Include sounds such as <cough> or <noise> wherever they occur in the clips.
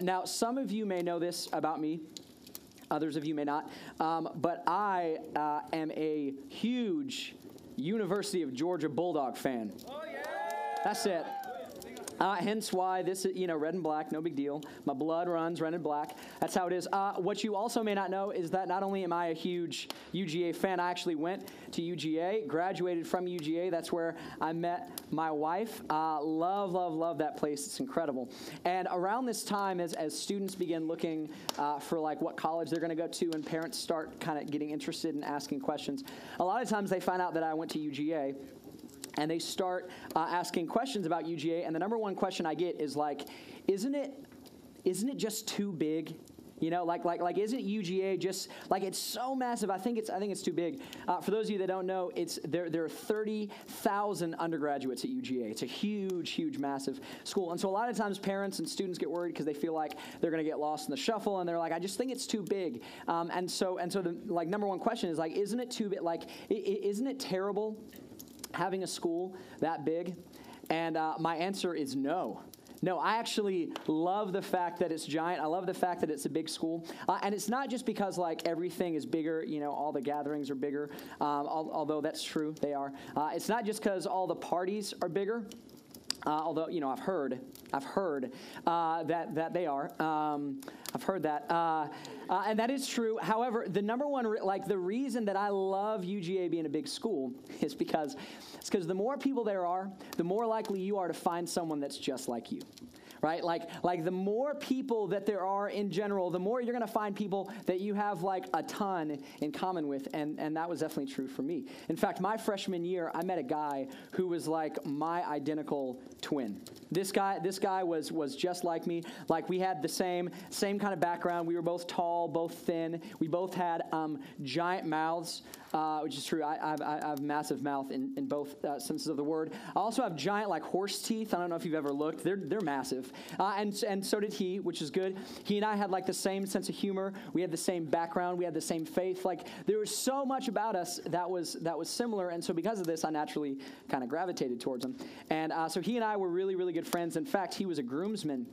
now, some of you may know this about me. Others of you may not. Um, but I uh, am a huge University of Georgia Bulldog fan. Oh, yeah. That's it. Uh, hence why this is, you know, red and black, no big deal. My blood runs red and black. That's how it is. Uh, what you also may not know is that not only am I a huge UGA fan, I actually went to UGA, graduated from UGA. That's where I met my wife. Uh, love, love, love that place. It's incredible. And around this time, as, as students begin looking uh, for like what college they're going to go to, and parents start kind of getting interested in asking questions, a lot of times they find out that I went to UGA and they start uh, asking questions about UGA. And the number one question I get is like, isn't it, isn't it just too big? You know, like like like isn't UGA just like it's so massive? I think it's I think it's too big. Uh, for those of you that don't know, it's there there are thirty thousand undergraduates at UGA. It's a huge, huge, massive school, and so a lot of times parents and students get worried because they feel like they're going to get lost in the shuffle, and they're like, I just think it's too big. Um, and so and so the like number one question is like, isn't it too big? Like, isn't it terrible having a school that big? And uh, my answer is no. No, I actually love the fact that it's giant. I love the fact that it's a big school. Uh, and it's not just because, like, everything is bigger, you know, all the gatherings are bigger, um, al- although that's true, they are. Uh, it's not just because all the parties are bigger. Uh, although you know, I've heard, I've heard uh, that that they are. Um, I've heard that, uh, uh and that is true. However, the number one, re- like the reason that I love UGA being a big school is because it's because the more people there are, the more likely you are to find someone that's just like you right? Like, like the more people that there are in general, the more you're going to find people that you have like a ton in common with. And, and that was definitely true for me. In fact, my freshman year, I met a guy who was like my identical twin. This guy, this guy was, was just like me. Like we had the same, same kind of background. We were both tall, both thin. We both had um, giant mouths uh, which is true. I, I, have, I, have, massive mouth in, in both uh, senses of the word. I also have giant, like horse teeth. I don't know if you've ever looked. They're, they're massive. Uh, and, and so did he, which is good. He and I had like the same sense of humor. We had the same background. We had the same faith. Like there was so much about us that was, that was similar. And so because of this, I naturally kind of gravitated towards him. And uh, so he and I were really, really good friends. In fact, he was a groomsman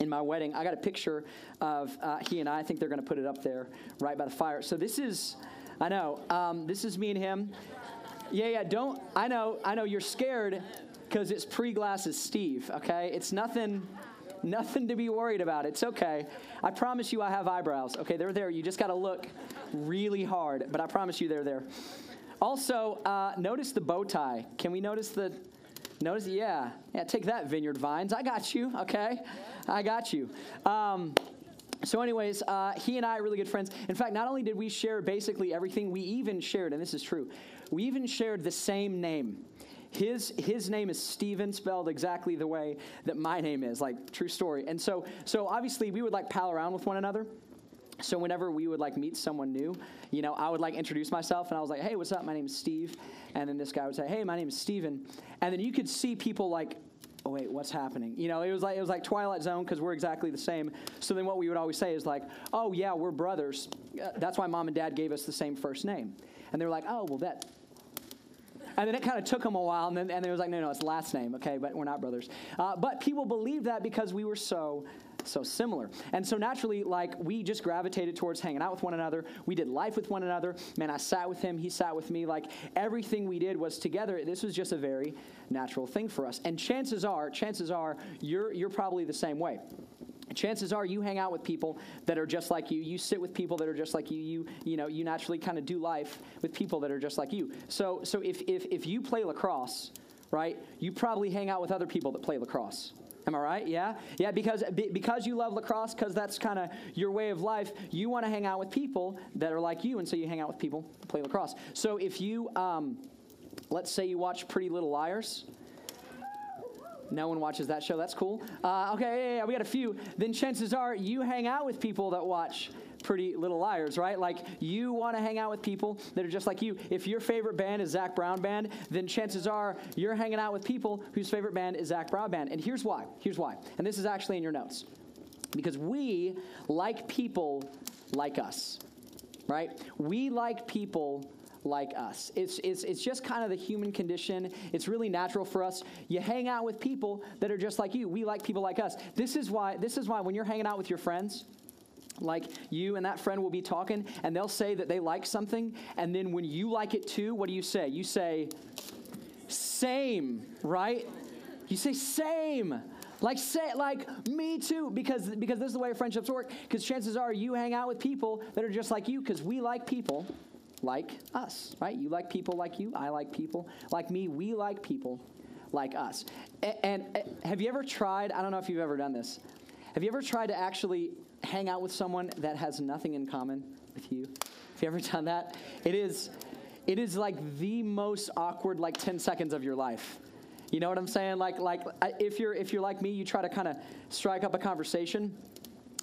in my wedding. I got a picture of uh, he and I. I think they're going to put it up there right by the fire. So this is I know. Um, this is me and him. Yeah, yeah. Don't. I know. I know. You're scared because it's pre-glasses, Steve. Okay. It's nothing. Nothing to be worried about. It's okay. I promise you, I have eyebrows. Okay, they're there. You just got to look really hard, but I promise you, they're there. Also, uh, notice the bow tie. Can we notice the? Notice, yeah, yeah. Take that, Vineyard Vines. I got you. Okay, I got you. Um, so, anyways, uh, he and I are really good friends. In fact, not only did we share basically everything, we even shared, and this is true, we even shared the same name. His, his name is Stephen, spelled exactly the way that my name is, like true story. And so, so obviously, we would like pal around with one another. So whenever we would like meet someone new, you know, I would like introduce myself and I was like, "Hey, what's up? My name is Steve." And then this guy would say, "Hey, my name is Steven." And then you could see people like oh wait, what's happening? You know, it was like it was like Twilight Zone because we're exactly the same. So then what we would always say is like, oh yeah, we're brothers. Uh, that's why mom and dad gave us the same first name. And they were like, oh well that. And then it kind of took them a while, and then and they was like, no, no, it's last name, okay, but we're not brothers. Uh, but people believed that because we were so so similar. And so naturally, like, we just gravitated towards hanging out with one another. We did life with one another. Man, I sat with him, he sat with me. Like, everything we did was together. This was just a very natural thing for us. And chances are, chances are, you're, you're probably the same way chances are you hang out with people that are just like you you sit with people that are just like you you you know you naturally kind of do life with people that are just like you so so if if if you play lacrosse right you probably hang out with other people that play lacrosse Am I right? Yeah? Yeah, because, because you love lacrosse, because that's kind of your way of life, you want to hang out with people that are like you, and so you hang out with people play lacrosse. So if you, um, let's say you watch Pretty Little Liars, no one watches that show. That's cool. Uh, okay, yeah, yeah, we got a few. Then chances are you hang out with people that watch Pretty Little Liars, right? Like you want to hang out with people that are just like you. If your favorite band is Zac Brown Band, then chances are you're hanging out with people whose favorite band is Zac Brown Band. And here's why. Here's why. And this is actually in your notes. Because we like people like us, right? We like people like us. It's, it's, it's just kind of the human condition. It's really natural for us. You hang out with people that are just like you. We like people like us. This is why, this is why when you're hanging out with your friends, like you and that friend will be talking and they'll say that they like something and then when you like it too what do you say? You say same right? You say same. Like say like me too because because this is the way friendships work because chances are you hang out with people that are just like you because we like people like us right? You like people like you i like people like me we like people like us. And, and, have you ever tried i don't know if you've ever done this have you ever tried to actually hang out with someone that has nothing in common with you? Have you ever done that? It is, it is like the most awkward like 10 seconds of your life. You know what I'm saying? Like, like if you're if you're like me, you try to kind of strike up a conversation,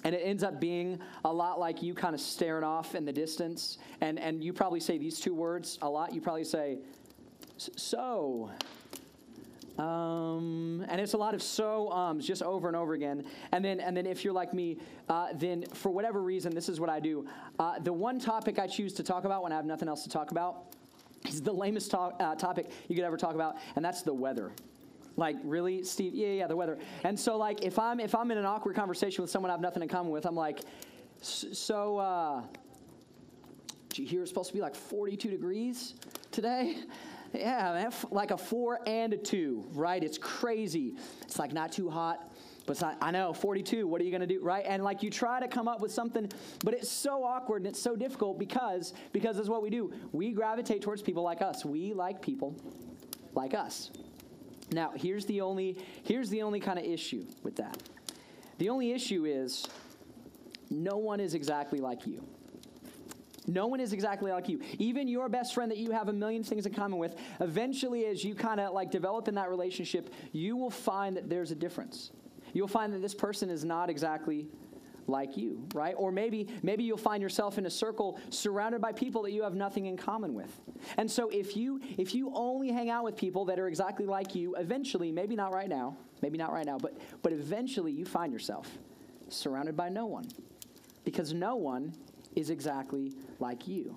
and it ends up being a lot like you kind of staring off in the distance, and and you probably say these two words a lot. You probably say, "So." Um, and it's a lot of so ums just over and over again. And then, and then if you're like me, uh, then for whatever reason, this is what I do. Uh, the one topic I choose to talk about when I have nothing else to talk about is the lamest to- uh, topic you could ever talk about, and that's the weather. Like really, Steve? Yeah, yeah, the weather. And so, like, if I'm if I'm in an awkward conversation with someone I have nothing in common with, I'm like, so. Uh, did you hear it's supposed to be like 42 degrees today? Yeah, man, like a four and a two, right? It's crazy. It's like not too hot, but it's not, I know, 42, what are you going to do, right? And like you try to come up with something, but it's so awkward and it's so difficult because, because is what we do. We gravitate towards people like us. We like people like us. Now, here's the only, here's the only kind of issue with that. The only issue is no one is exactly like you. No one is exactly like you. Even your best friend that you have a million things in common with, eventually, as you kind of like develop in that relationship, you will find that there's a difference. You'll find that this person is not exactly like you, right? Or maybe maybe you'll find yourself in a circle surrounded by people that you have nothing in common with. And so if you if you only hang out with people that are exactly like you, eventually, maybe not right now, maybe not right now, but but eventually you find yourself surrounded by no one. Because no one is exactly like you.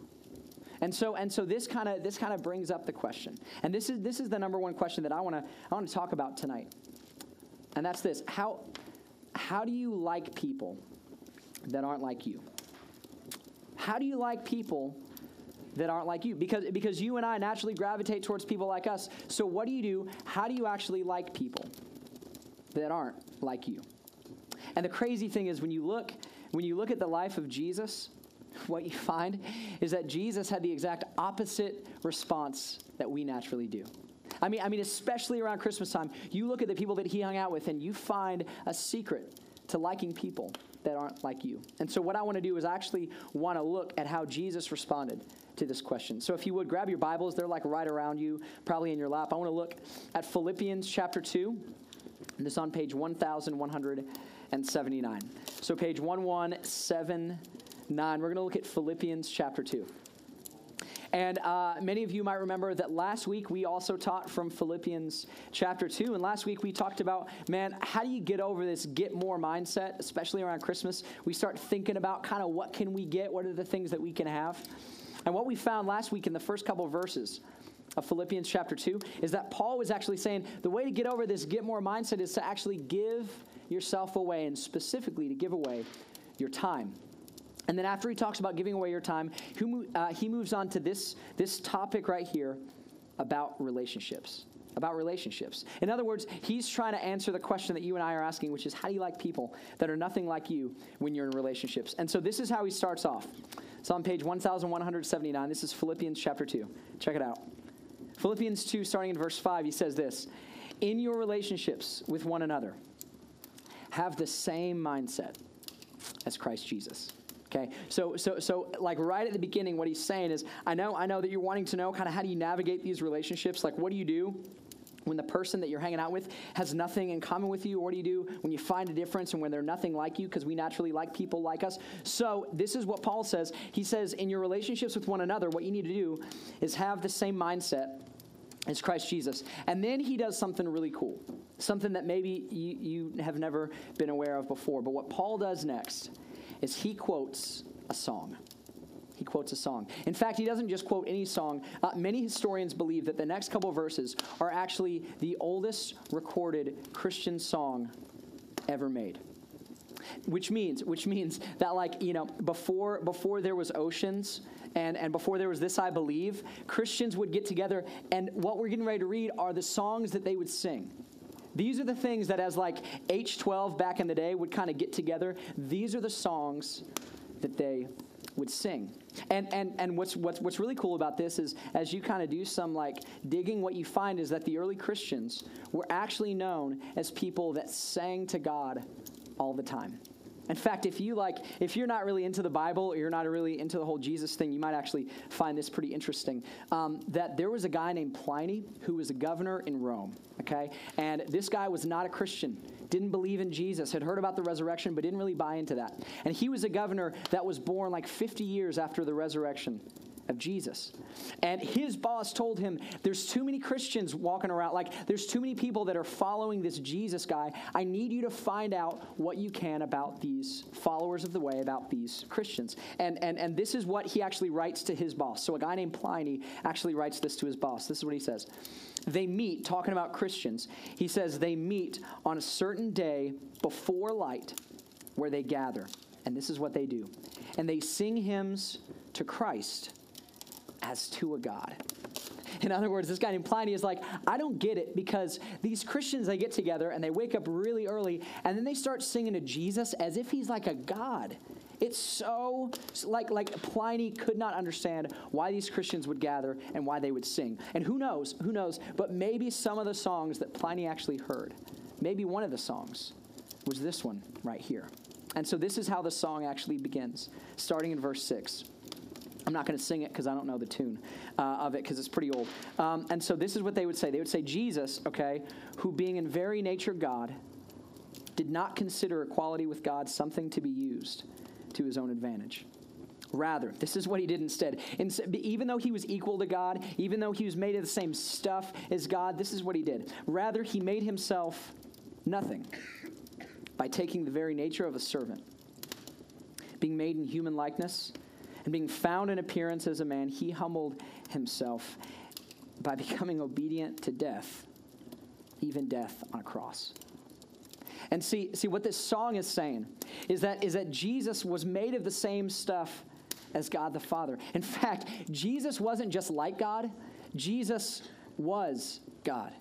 And so, and so this kind of this kind of brings up the question. And this is this is the number one question that I want to I want to talk about tonight. And that's this. How how do you like people that aren't like you? How do you like people that aren't like you? Because because you and I naturally gravitate towards people like us. So what do you do? How do you actually like people that aren't like you? And the crazy thing is when you look when you look at the life of Jesus, what you find is that Jesus had the exact opposite response that we naturally do. I mean, I mean, especially around Christmas time, you look at the people that he hung out with and you find a secret to liking people that aren't like you. And so, what I want to do is actually want to look at how Jesus responded to this question. So, if you would grab your Bibles, they're like right around you, probably in your lap. I want to look at Philippians chapter 2. And this on page 1179. So, page 1179. 9. We're going to look at Philippians chapter 2. And uh, many of you might remember that last week we also taught from Philippians chapter 2. And last week we talked about, man, how do you get over this get more mindset, especially around Christmas? We start thinking about kind of what can we get? What are the things that we can have? And what we found last week in the first couple of verses of Philippians chapter 2 is that Paul was actually saying the way to get over this get more mindset is to actually give yourself away, and specifically to give away your time. And then after he talks about giving away your time, he, uh, he moves on to this, this topic right here about relationships. About relationships. In other words, he's trying to answer the question that you and I are asking, which is how do you like people that are nothing like you when you're in relationships? And so this is how he starts off. It's on page 1179. This is Philippians chapter 2. Check it out. Philippians 2, starting in verse 5, he says this In your relationships with one another, have the same mindset as Christ Jesus Okay, so so so like right at the beginning, what he's saying is, I know I know that you're wanting to know kind of how do you navigate these relationships? Like, what do you do? when the person that you're hanging out with has nothing in common with you, what do you do when you find a difference and when they're nothing like you? Because we naturally like people like us. So, this is what Paul says. He says, in your relationships with one another, what you need to do is have the same mindset as Christ Jesus. And then he does something really cool, something that maybe you, you have never been aware of before. But what Paul does next is he quotes a song. he quotes a song. In fact, he doesn't just quote any song. Uh, many historians believe that the next couple verses are actually the oldest recorded Christian song ever made which means which means that like you know before before there was oceans and, and before there was this i believe christians would get together and what we're getting ready to read are the songs that they would sing these are the things that as like h12 back in the day would kind of get together these are the songs that they would sing and and and what's what's what's really cool about this is as you kind of do some like digging what you find is that the early christians were actually known as people that sang to god all the time. In fact, if you like, if you're not really into the Bible or you're not really into the whole Jesus thing, you might actually find this pretty interesting. Um, that there was a guy named Pliny who was a governor in Rome. Okay, and this guy was not a Christian, didn't believe in Jesus, had heard about the resurrection, but didn't really buy into that. And he was a governor that was born like 50 years after the resurrection of Jesus. And his boss told him, There's too many Christians walking around. Like, there's too many people that are following this Jesus guy. I need you to find out what you can about these followers of the way, about these Christians. And, and, and this is what he actually writes to his boss. So, a guy named Pliny actually writes this to his boss. This is what he says. They meet, talking about Christians, he says, they meet on a certain day before light where they gather. And this is what they do. And they sing hymns to Christ as to a God. In other words, this guy named Pliny is like, I don't get it because these Christians, they get together and they wake up really early and then they start singing to Jesus as if he's like a God. It's so like like Pliny could not understand why these Christians would gather and why they would sing. And who knows, who knows, but maybe some of the songs that Pliny actually heard, maybe one of the songs was this one right here. And so this is how the song actually begins, starting in verse 6. I'm not going to sing it because I don't know the tune uh, of it because it's pretty old. Um, and so this is what they would say. They would say, Jesus, okay, who being in very nature God, did not consider equality with God something to be used to his own advantage. Rather, this is what he did instead. Even though he was equal to God, even though he was made of the same stuff as God, this is what he did. Rather, he made himself nothing by taking the very nature of a servant, being made in human likeness and being found in appearance as a man, he humbled himself by <laughs> becoming obedient to death, even death on a cross. And see, see what this song is saying is that, is that Jesus was made of the same stuff as God the Father. In fact, Jesus wasn't just like God, Jesus was God.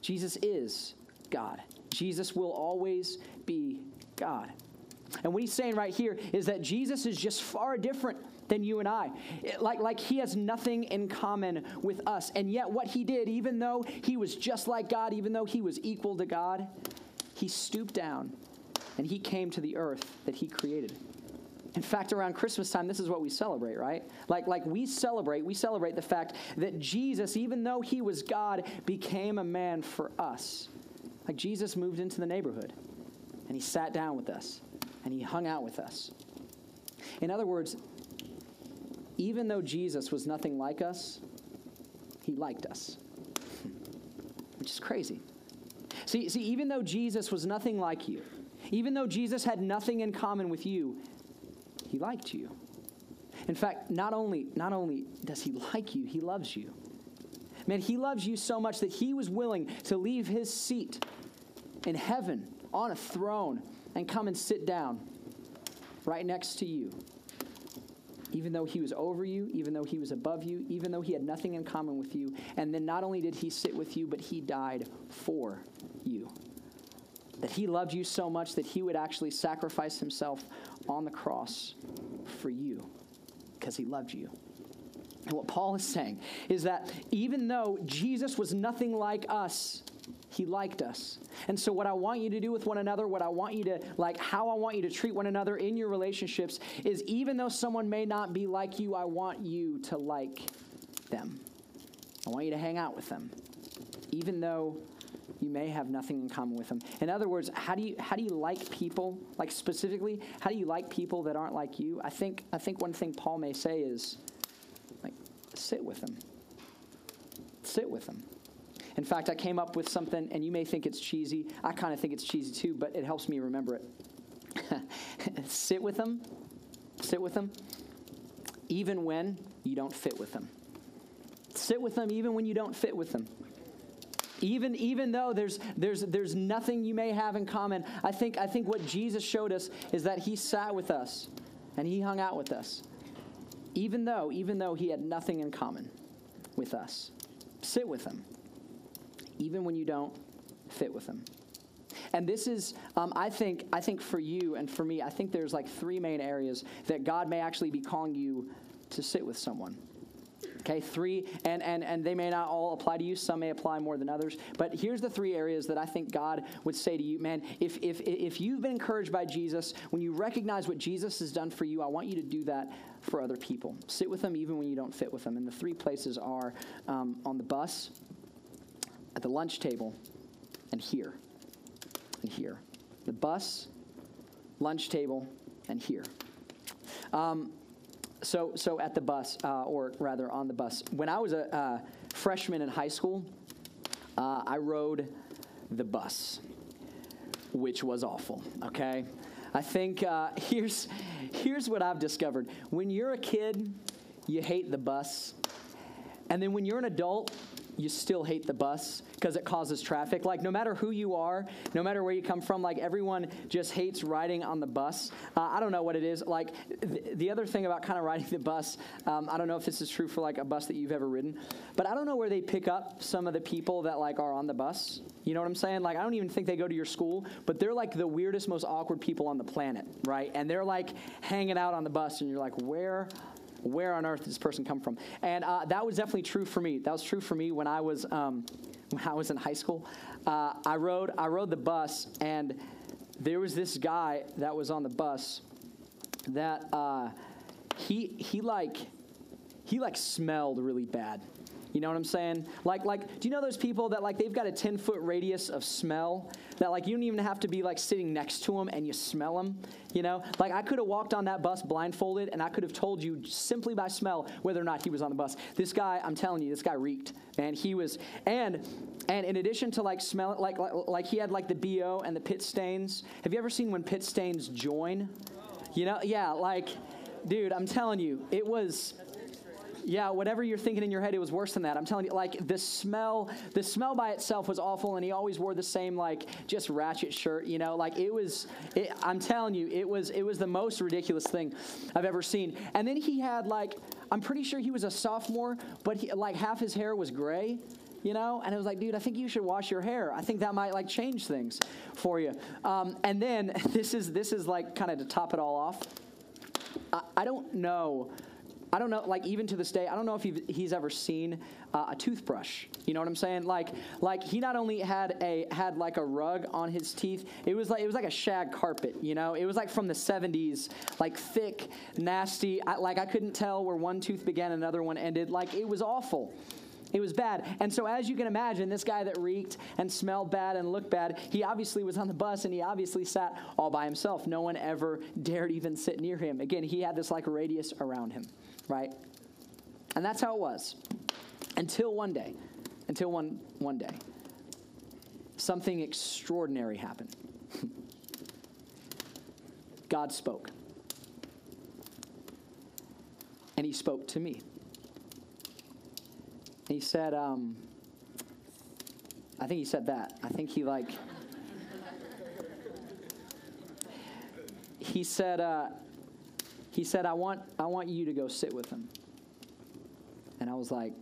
Jesus is God. Jesus will always be God. And what he's saying right here is that Jesus is just far different than you and I. Like, like he has nothing in common with us. And yet, what he did, even though he was just like God, even though he was equal to God, he stooped down and he came to the earth that he created. In fact, around Christmas time, this is what we celebrate, right? Like, like we celebrate, we celebrate the fact that Jesus, even though he was God, became a man for us. Like Jesus moved into the neighborhood and he sat down with us and he hung out with us. In other words, even though Jesus was nothing like us, he liked us, which is crazy. See, see, even though Jesus was nothing like you, even though Jesus had nothing in common with you, he liked you. In fact, not only, not only does he like you, he loves you. Man, he loves you so much that he was willing to leave his seat in heaven on a throne and come and sit down right next to you. Even though he was over you, even though he was above you, even though he had nothing in common with you. And then not only did he sit with you, but he died for you. That he loved you so much that he would actually sacrifice himself on the cross for you because he loved you. And what Paul is saying is that even though Jesus was nothing like us, he liked us. And so, what I want you to do with one another, what I want you to, like, how I want you to treat one another in your relationships is even though someone may not be like you, I want you to like them. I want you to hang out with them, even though you may have nothing in common with them. In other words, how do you how do you like people? Like specifically, how do you like people that aren't like you? I think I think one thing Paul may say is like sit with them. Sit with them. In fact, I came up with something, and you may think it's cheesy. I kind of think it's cheesy too, but it helps me remember it. <laughs> Sit with them. Sit with them. even when you don't fit with them. Sit with them even when you don't fit with them. Even, even though there's, there's, there's nothing you may have in common, I think, I think what Jesus showed us is that he sat with us and he hung out with us. Even though, even though he had nothing in common with us. Sit with him. Even when you don't fit with them. And this is, um, I think, I think for you and for me, I think there's like three main areas that God may actually be calling you to sit with someone. Okay, three, and, and, and they may not all apply to you. Some may apply more than others. But here's the three areas that I think God would say to you, man, if, if, if you've been encouraged by Jesus, when you recognize what Jesus has done for you, I want you to do that for other people. Sit with them even when you don't fit with them. And the three places are um, on the bus, at the lunch table, and here. And here. The bus, lunch table, and here. Um, so, so at the bus, uh, or rather on the bus, when I was a uh, freshman in high school, uh, I rode the bus, which was awful. Okay, I think uh, <laughs> here's here's what I've discovered: when you're a kid, you hate the bus, and then when you're an adult, you still hate the bus because it causes traffic. Like, no matter who you are, no matter where you come from, like, everyone just hates riding on the bus. Uh, I don't know what it is. Like, th- the other thing about kind of riding the bus, um, I don't know if this is true for like a bus that you've ever ridden, but I don't know where they pick up some of the people that like are on the bus. You know what I'm saying? Like, I don't even think they go to your school, but they're like the weirdest, most awkward people on the planet, right? And they're like hanging out on the bus, and you're like, where where on earth did this person come from? And uh, that was definitely true for me. That was true for me when I was um, when I was in high school. Uh, I rode I rode the bus, and there was this guy that was on the bus that uh, he he like he like smelled really bad. You know what I'm saying? Like, like, do you know those people that like they've got a 10 foot radius of smell that like you don't even have to be like sitting next to them and you smell them? You know, like I could have walked on that bus blindfolded and I could have told you simply by smell whether or not he was on the bus. This guy, I'm telling you, this guy reeked, and he was, and and in addition to like smell, like like, like he had like the bo and the pit stains. Have you ever seen when pit stains join? You know, yeah, like, dude, I'm telling you, it was yeah, whatever you're thinking in your head, it was worse than that. I'm telling you, like the smell, the smell by itself was awful, and he always wore the same like just ratchet shirt, you know, like it was. It, I'm telling you, it was it was the most ridiculous thing I've ever seen. And then he had like, I'm pretty sure he was a sophomore, but he, like half his hair was gray you know and it was like dude i think you should wash your hair i think that might like change things for you um, and then <laughs> this is this is like kind of to top it all off I, I don't know I don't know, like even to this day, I don't know if he's ever seen uh, a toothbrush. You know what I'm saying? Like, like he not only had a had like a rug on his teeth, it was like it was like a shag carpet. You know, it was like from the 70s, like thick, nasty. I, like I couldn't tell where one tooth began, and another one ended. Like it was awful. It was bad. And so, as you can imagine, this guy that reeked and smelled bad and looked bad, he obviously was on the bus and he obviously sat all by himself. No one ever dared even sit near him. Again, he had this like radius around him right? And that's how it was. Until one day, until one, one day, something extraordinary happened. <laughs> God spoke. And he spoke to me. He said, um, I think he said that. I think he like, <laughs> he said, uh, he said, I want, I want you to go sit with him. And I was like,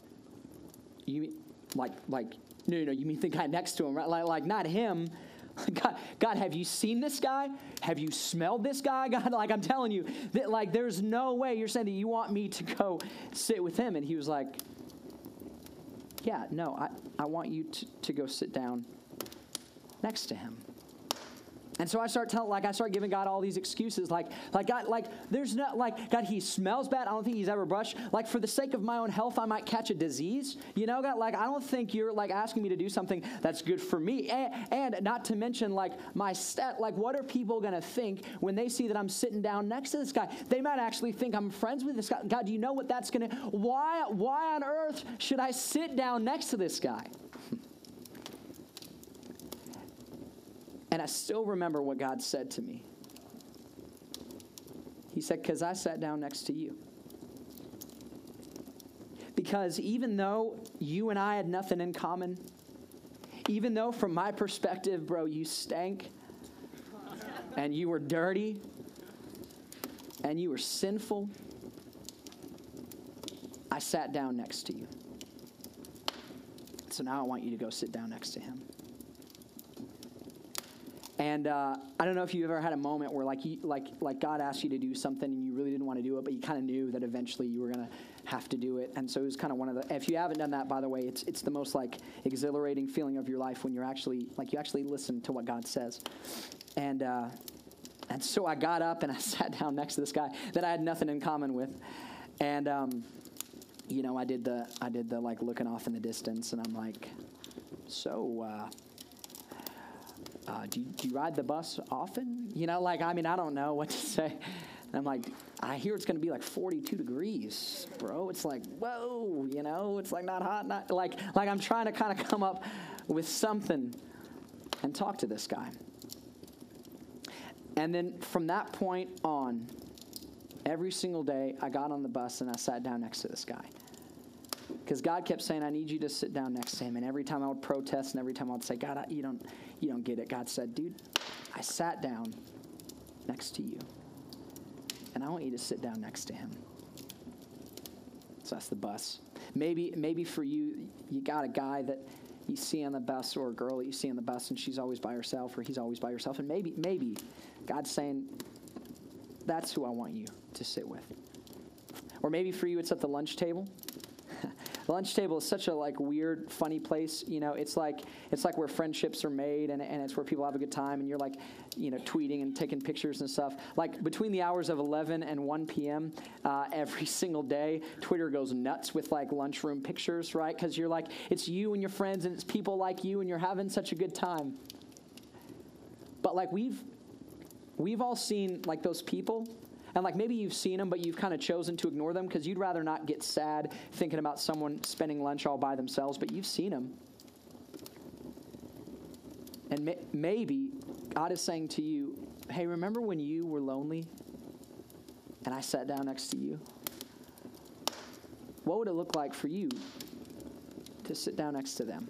you like, like, no, no, no, you mean the guy next to him, right? Like, like not him. <laughs> God, God, have you seen this guy? Have you smelled this guy? <laughs> God, like I'm telling you, that like there's no way you're saying that you want me to go sit with him. And he was like, Yeah, no, I, I want you to, to go sit down next to him. And so I start telling, like, I start giving God all these excuses, like, like God, like, there's not, like, God, he smells bad. I don't think he's ever brushed. Like, for the sake of my own health, I might catch a disease. You know, God, like, I don't think you're like asking me to do something that's good for me. And, and not to mention, like, my stat, like, what are people gonna think when they see that I'm sitting down next to this guy? They might actually think I'm friends with this guy. God, do you know what that's gonna? Why, why on earth should I sit down next to this guy? And I still remember what God said to me. He said, Because I sat down next to you. Because even though you and I had nothing in common, even though from my perspective, bro, you stank and you were dirty and you were sinful, I sat down next to you. So now I want you to go sit down next to him. And uh, I don't know if you ever had a moment where, like, like, like God asked you to do something and you really didn't want to do it, but you kind of knew that eventually you were going to have to do it. And so it was kind of one of the. If you haven't done that, by the way, it's it's the most like exhilarating feeling of your life when you're actually like you actually listen to what God says. And uh, and so I got up and <laughs> I sat down next to this guy that I had nothing in common with, and um, you know I did the I did the like looking off in the distance, and I'm like, so. Uh, uh, do, you, do you ride the bus often? You know, like, I mean, I don't know what to <laughs> say. And I'm like, I hear it's going to be like 42 degrees, bro. It's like, whoa, you know, it's like not hot, not like, like I'm trying to kind of come up with something and talk to this guy. And then from that point on, every single day, I got on the bus and I sat down next to this guy. Because God kept saying, I need you to sit down next to him. And every time I would protest and every time I would say, God, I, you, don't, you don't get it, God said, dude, I sat down next to you. And I want you to sit down next to him. So that's the bus. Maybe, maybe for you, you got a guy that you see on the bus or a girl that you see on the bus and she's always by herself or he's always by herself. And maybe, maybe God's saying, that's who I want you to sit with. Or maybe for you, it's at the lunch table the lunch table is such a like weird, funny place. You know, it's like it's like where friendships are made, and, and it's where people have a good time, and you're like, you know, tweeting and taking pictures and stuff. Like between the hours of 11 and 1 p.m. Uh, every <laughs> single day, Twitter goes nuts with like lunchroom pictures, right? Because you're like, it's you and your friends, and it's people like you, and you're having such a good time. But like we've we've all seen like those people and like maybe you've seen them, but you've kind of chosen to ignore them because you'd rather not get sad thinking about someone spending lunch all by themselves, but you've seen them. And may- maybe God is saying to you, hey, remember when you were lonely and I sat down next to you? What would it look like for you to sit down next to them?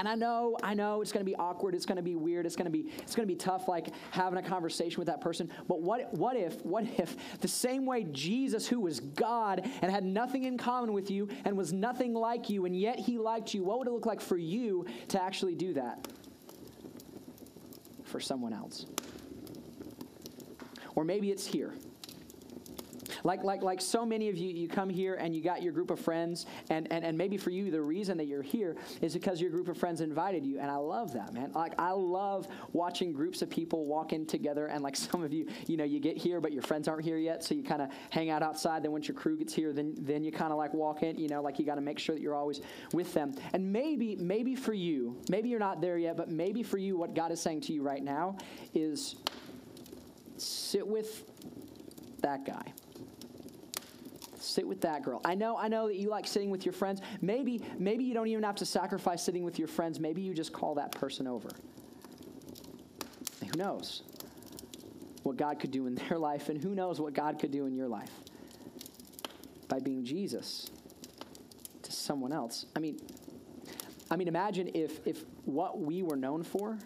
And I know, I know it's going to be awkward, it's going to be weird, it's going to be it's going to be tough like having a conversation with that person. But what what if what if the same way Jesus who was God and had nothing in common with you and was nothing like you and yet he liked you, what would it look like for you to actually do that for someone else? Or maybe it's here. Like, like, like so many of you, you come here and you got your group of friends, and, and, and maybe for you, the reason that you're here is because your group of friends invited you. And I love that, man. Like, I love watching groups of people walk in together. And like <laughs> some of you, you know, you get here, but your friends aren't here yet. So you kind of hang out outside. Then once your crew gets here, then, then you kind of like walk in, you know, like you got to make sure that you're always with them. And maybe, maybe for you, maybe you're not there yet, but maybe for you, what God is saying to you right now is sit with that guy sit with that girl. I know, I know that you like sitting with your friends. Maybe, maybe you don't even have to sacrifice sitting with your friends. Maybe you just call that person over. Who knows what God could do in <laughs> their life, and who knows what God could do in your life by being Jesus to someone else. I mean, I mean, imagine if if what we were known for.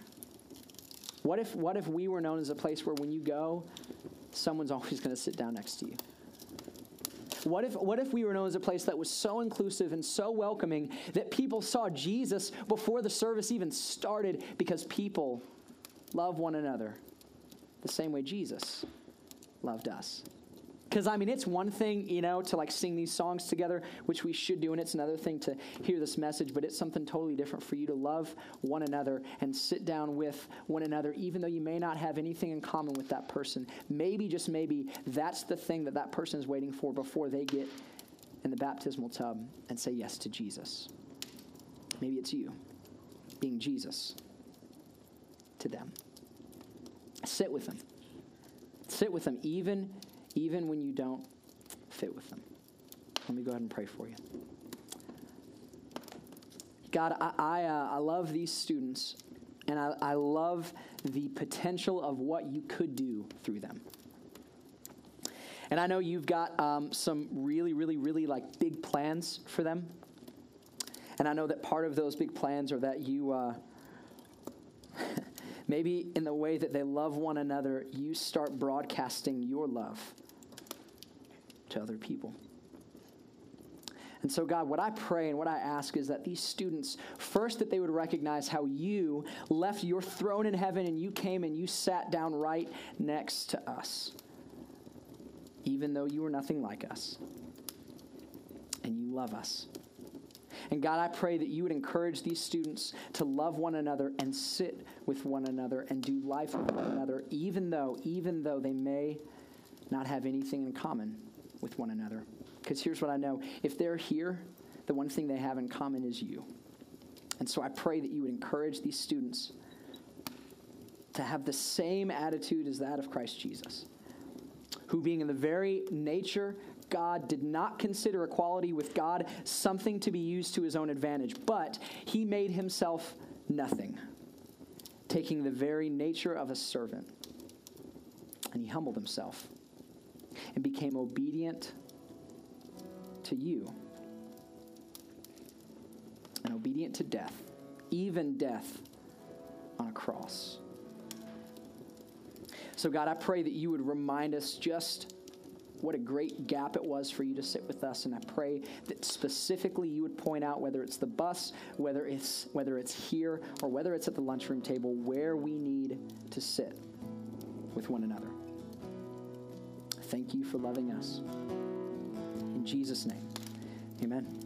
What if what if we were known as a place where when you go, someone's <laughs> always going to sit down next to you? What if, what if we were known as a place that was so inclusive and so welcoming that people saw Jesus before the service even started because people love one another the same way Jesus loved us? Because, I mean, it's one thing, you know, to like sing these songs together, which we should do, and it's another thing to hear this message, but it's something totally different for you to love one another and sit down with one another, even though you may not have anything in common with that person. Maybe, just maybe, that's the thing that that person is waiting for before they get in the baptismal tub and say yes to Jesus. Maybe it's you being Jesus to them. Sit with them. Sit with them, even even when you don't fit with them. Let me go ahead and pray for you. God, I, I, uh, I love these students, and I, I love the potential of what you could do through them. And I know you've got um, some really, really, really like big plans for them. And I know that part of those big plans are that you, uh, maybe in the way that they love one another, you start broadcasting your love to other people. And so, God, what I pray and what I ask is that these students, first, that they would recognize how you left your throne in heaven and you came and you sat down right next to us, even though you were nothing like us. And you love us. And God, I pray that you would encourage these students to love one another and sit with one another and do life with one another, even though, even though they may not have anything in common with one another. Because here's what I know if they're here, the one thing they have in common is you. And so I pray that you would encourage these students to have the same attitude as that of Christ Jesus, who, being in the very nature God, did not consider equality with God something to be used to his own advantage, but he made himself nothing, taking the very nature of a servant. And he humbled himself and became obedient to you and obedient to death, even death on a cross. So, God, I pray that you would remind us just what a great gap it was for you to sit with us. And I pray that specifically you would point out whether it's the bus, whether it's, whether it's here, or whether it's at the lunchroom table, where we need to sit with one another. Thank you for loving us. In Jesus' name, amen.